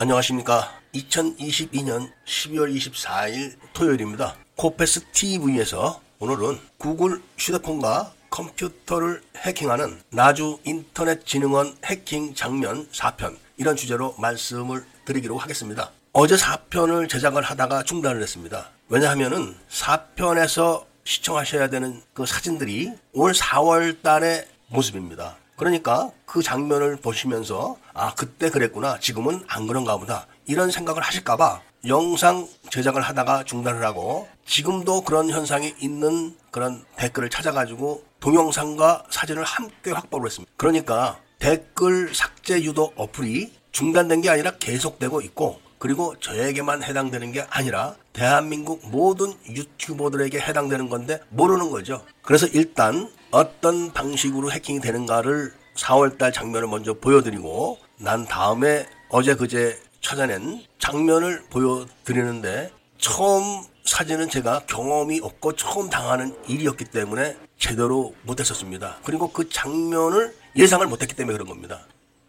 안녕하십니까. 2022년 12월 24일 토요일입니다. 코페스 TV에서 오늘은 구글 휴대폰과 컴퓨터를 해킹하는 나주 인터넷진흥원 해킹 장면 4편 이런 주제로 말씀을 드리기로 하겠습니다. 어제 4편을 제작을 하다가 중단을 했습니다. 왜냐하면은 4편에서 시청하셔야 되는 그 사진들이 올 4월 달의 모습입니다. 그러니까 그 장면을 보시면서 아 그때 그랬구나 지금은 안 그런가 보다 이런 생각을 하실까봐 영상 제작을 하다가 중단을 하고 지금도 그런 현상이 있는 그런 댓글을 찾아가지고 동영상과 사진을 함께 확보를 했습니다. 그러니까 댓글 삭제 유도 어플이 중단된 게 아니라 계속되고 있고 그리고 저에게만 해당되는 게 아니라 대한민국 모든 유튜버들에게 해당되는 건데 모르는 거죠. 그래서 일단 어떤 방식으로 해킹이 되는가를 4월달 장면을 먼저 보여드리고 난 다음에 어제 그제 찾아낸 장면을 보여드리는데 처음 사진은 제가 경험이 없고 처음 당하는 일이었기 때문에 제대로 못했었습니다. 그리고 그 장면을 예상을 못했기 때문에 그런 겁니다.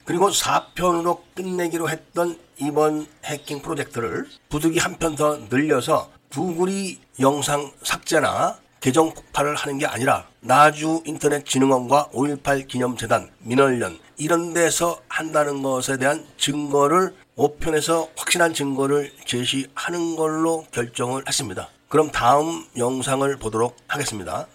그리고 4편으로 끝내기로 했던 이번 해킹 프로젝트를 부득이 한 편 더 늘려서 구글이 영상 삭제나 계정 폭발을 하는 게 아니라 나주 인터넷진흥원과 5.18 기념재단, 민원련 이런 데서 한다는 것에 대한 증거를 5편에서 확실한 증거를 제시하는 걸로 결정을 했습니다. 그럼 다음 영상을 보도록 하겠습니다.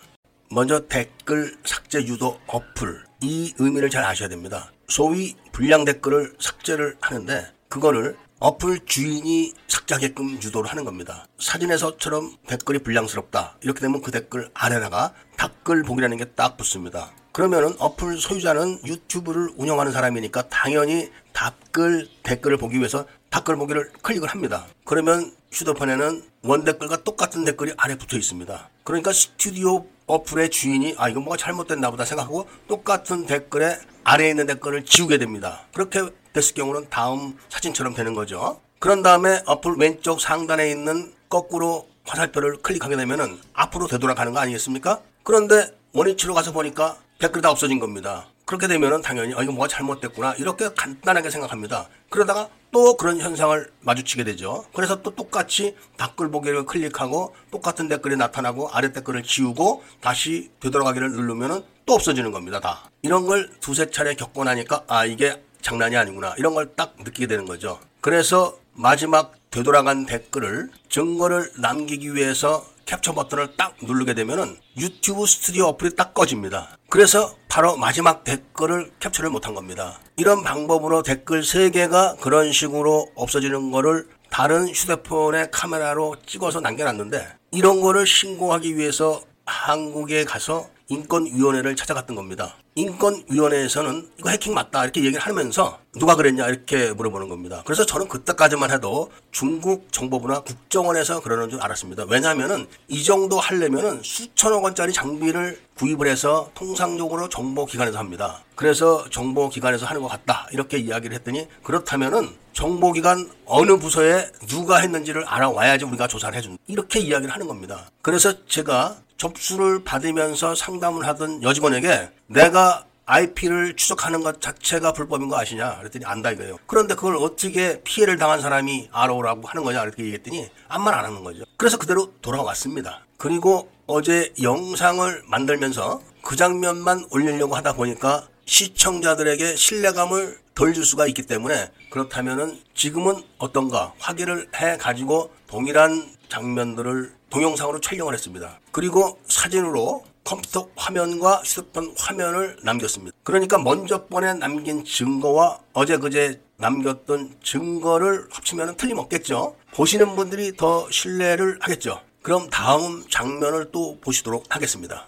먼저 댓글 삭제 유도 어플 이 의미를 잘 아셔야 됩니다. 소위 불량 댓글을 삭제를 하는데 그거를 어플 주인이 삭제하게끔 유도를 하는 겁니다. 사진에서처럼 댓글이 불량스럽다. 이렇게 되면 그 댓글 아래다가 댓글 보기라는 게 딱 붙습니다. 그러면은 어플 소유자는 유튜브를 운영하는 사람이니까 당연히 댓글 댓글을 보기 위해서 댓글 보기를 클릭을 합니다. 그러면 휴대폰에는 원 댓글과 똑같은 댓글이 아래 붙어 있습니다. 그러니까 스튜디오 어플의 주인이 아 이거 뭐가 잘못됐나 보다 생각하고 똑같은 댓글에 아래에 있는 댓글을 지우게 됩니다. 그렇게 됐을 경우는 다음 사진처럼 되는 거죠. 그런 다음에 어플 왼쪽 상단에 있는 거꾸로 화살표를 클릭하게 되면은 앞으로 되돌아가는 거 아니겠습니까? 그런데 원위치로 가서 보니까 댓글이 다 없어진 겁니다. 그렇게 되면은 당연히 아 이거 뭐가 잘못됐구나 이렇게 간단하게 생각합니다. 그러다가 또 그런 현상을 마주치게 되죠. 그래서 또 똑같이 댓글 보기를 클릭하고 똑같은 댓글이 나타나고 아래 댓글을 지우고 다시 되돌아가기를 누르면은 또 없어지는 겁니다. 다 이런 걸 두세 차례 겪고 나니까 아 이게 장난이 아니구나 이런 걸 딱 느끼게 되는 거죠. 그래서 마지막 되돌아간 댓글을 증거를 남기기 위해서 캡처 버튼을 딱 누르게 되면은 유튜브 스튜디오 어플이 딱 꺼집니다. 그래서 바로 마지막 댓글을 캡처를 못한 겁니다. 이런 방법으로 댓글 3개가 그런 식으로 없어지는 거를 다른 휴대폰의 카메라로 찍어서 남겨놨는데 이런 거를 신고하기 위해서 한국에 가서 인권위원회를 찾아갔던 겁니다. 인권위원회에서는 이거 해킹 맞다 이렇게 얘기를 하면서 누가 그랬냐 이렇게 물어보는 겁니다. 그래서 저는 그때까지만 해도 중국 정보부나 국정원에서 그러는 줄 알았습니다. 왜냐하면은 이 정도 하려면은 수천억 원짜리 장비를 구입을 해서 통상적으로 정보기관에서 합니다. 그래서 정보기관에서 하는 것 같다 이렇게 이야기를 했더니 그렇다면은 정보기관 어느 부서에 누가 했는지를 알아와야지 우리가 조사를 해준다. 이렇게 이야기를 하는 겁니다. 그래서 제가 접수를 받으면서 상담을 하던 여직원에게 내가 IP를 추적하는 것 자체가 불법인 거 아시냐? 그랬더니 안다 이거예요. 그런데 그걸 어떻게 피해를 당한 사람이 알아오라고 하는 거냐? 이렇게 얘기했더니 말안 하는 거죠. 그래서 그대로 돌아왔습니다. 그리고 어제 영상을 만들면서 그 장면만 올리려고 하다 보니까 시청자들에게 신뢰감을 덜 줄 수가 있기 때문에 그렇다면은 지금은 어떤가 확인을 해 가지고 동일한 장면들을 동영상으로 촬영을 했습니다. 그리고 사진으로 컴퓨터 화면과 휴대폰 화면을 남겼습니다. 그러니까 먼저 번에 남긴 증거와 어제 그제 남겼던 증거를 합치면 틀림없겠죠. 보시는 분들이 더 신뢰를 하겠죠. 그럼 다음 장면을 또 보시도록 하겠습니다.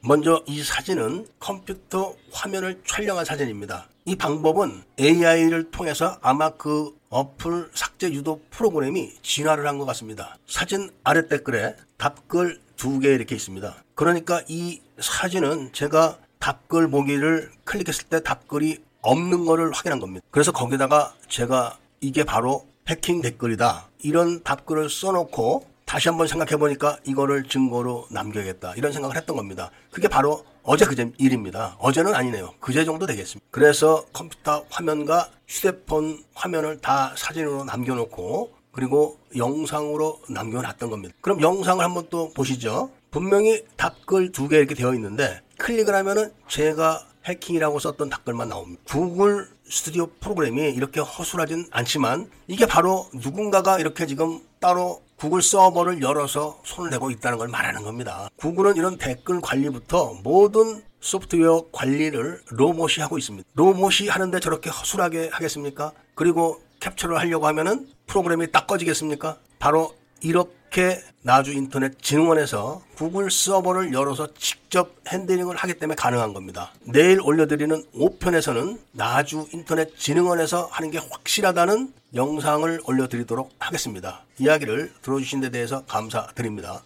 먼저 이 사진은 컴퓨터 화면을 촬영한 사진입니다. 이 방법은 AI를 통해서 아마 그 어플 삭제 유도 프로그램이 진화를 한 것 같습니다. 사진 아래 댓글에 답글 두 개 이렇게 있습니다. 그러니까 이 사진은 제가 답글 보기를 클릭했을 때 답글이 없는 거를 확인한 겁니다. 그래서 거기다가 제가 이게 바로 해킹 댓글이다. 이런 답글을 써놓고 다시 한번 생각해 보니까 이거를 증거로 남겨야겠다. 이런 생각을 했던 겁니다. 그게 바로 어제 그제 일입니다. 어제는 아니네요. 그제 정도 되겠습니다. 그래서 컴퓨터 화면과 휴대폰 화면을 다 사진으로 남겨놓고 그리고 영상으로 남겨놨던 겁니다. 그럼 영상을 한번 또 보시죠. 분명히 댓글 두 개 이렇게 되어 있는데 클릭을 하면은 제가 해킹이라고 썼던 댓글만 나옵니다. 구글 스튜디오 프로그램이 이렇게 허술하진 않지만 이게 바로 누군가가 이렇게 지금 따로 구글 서버를 열어서 손을 내고 있다는 걸 말하는 겁니다. 구글은 이런 댓글 관리부터 모든 소프트웨어 관리를 로봇이 하고 있습니다. 로봇이 하는데 저렇게 허술하게 하겠습니까? 그리고 캡처를 하려고 하면은 프로그램이 딱 꺼지겠습니까? 바로 이렇게 나주 인터넷 진흥원에서 구글 서버를 열어서 직접 핸들링을 하기 때문에 가능한 겁니다. 내일 올려드리는 5편에서는 나주 인터넷 진흥원에서 하는 게 확실하다는 영상을 올려드리도록 하겠습니다. 이야기를 들어주신 데 대해서 감사드립니다.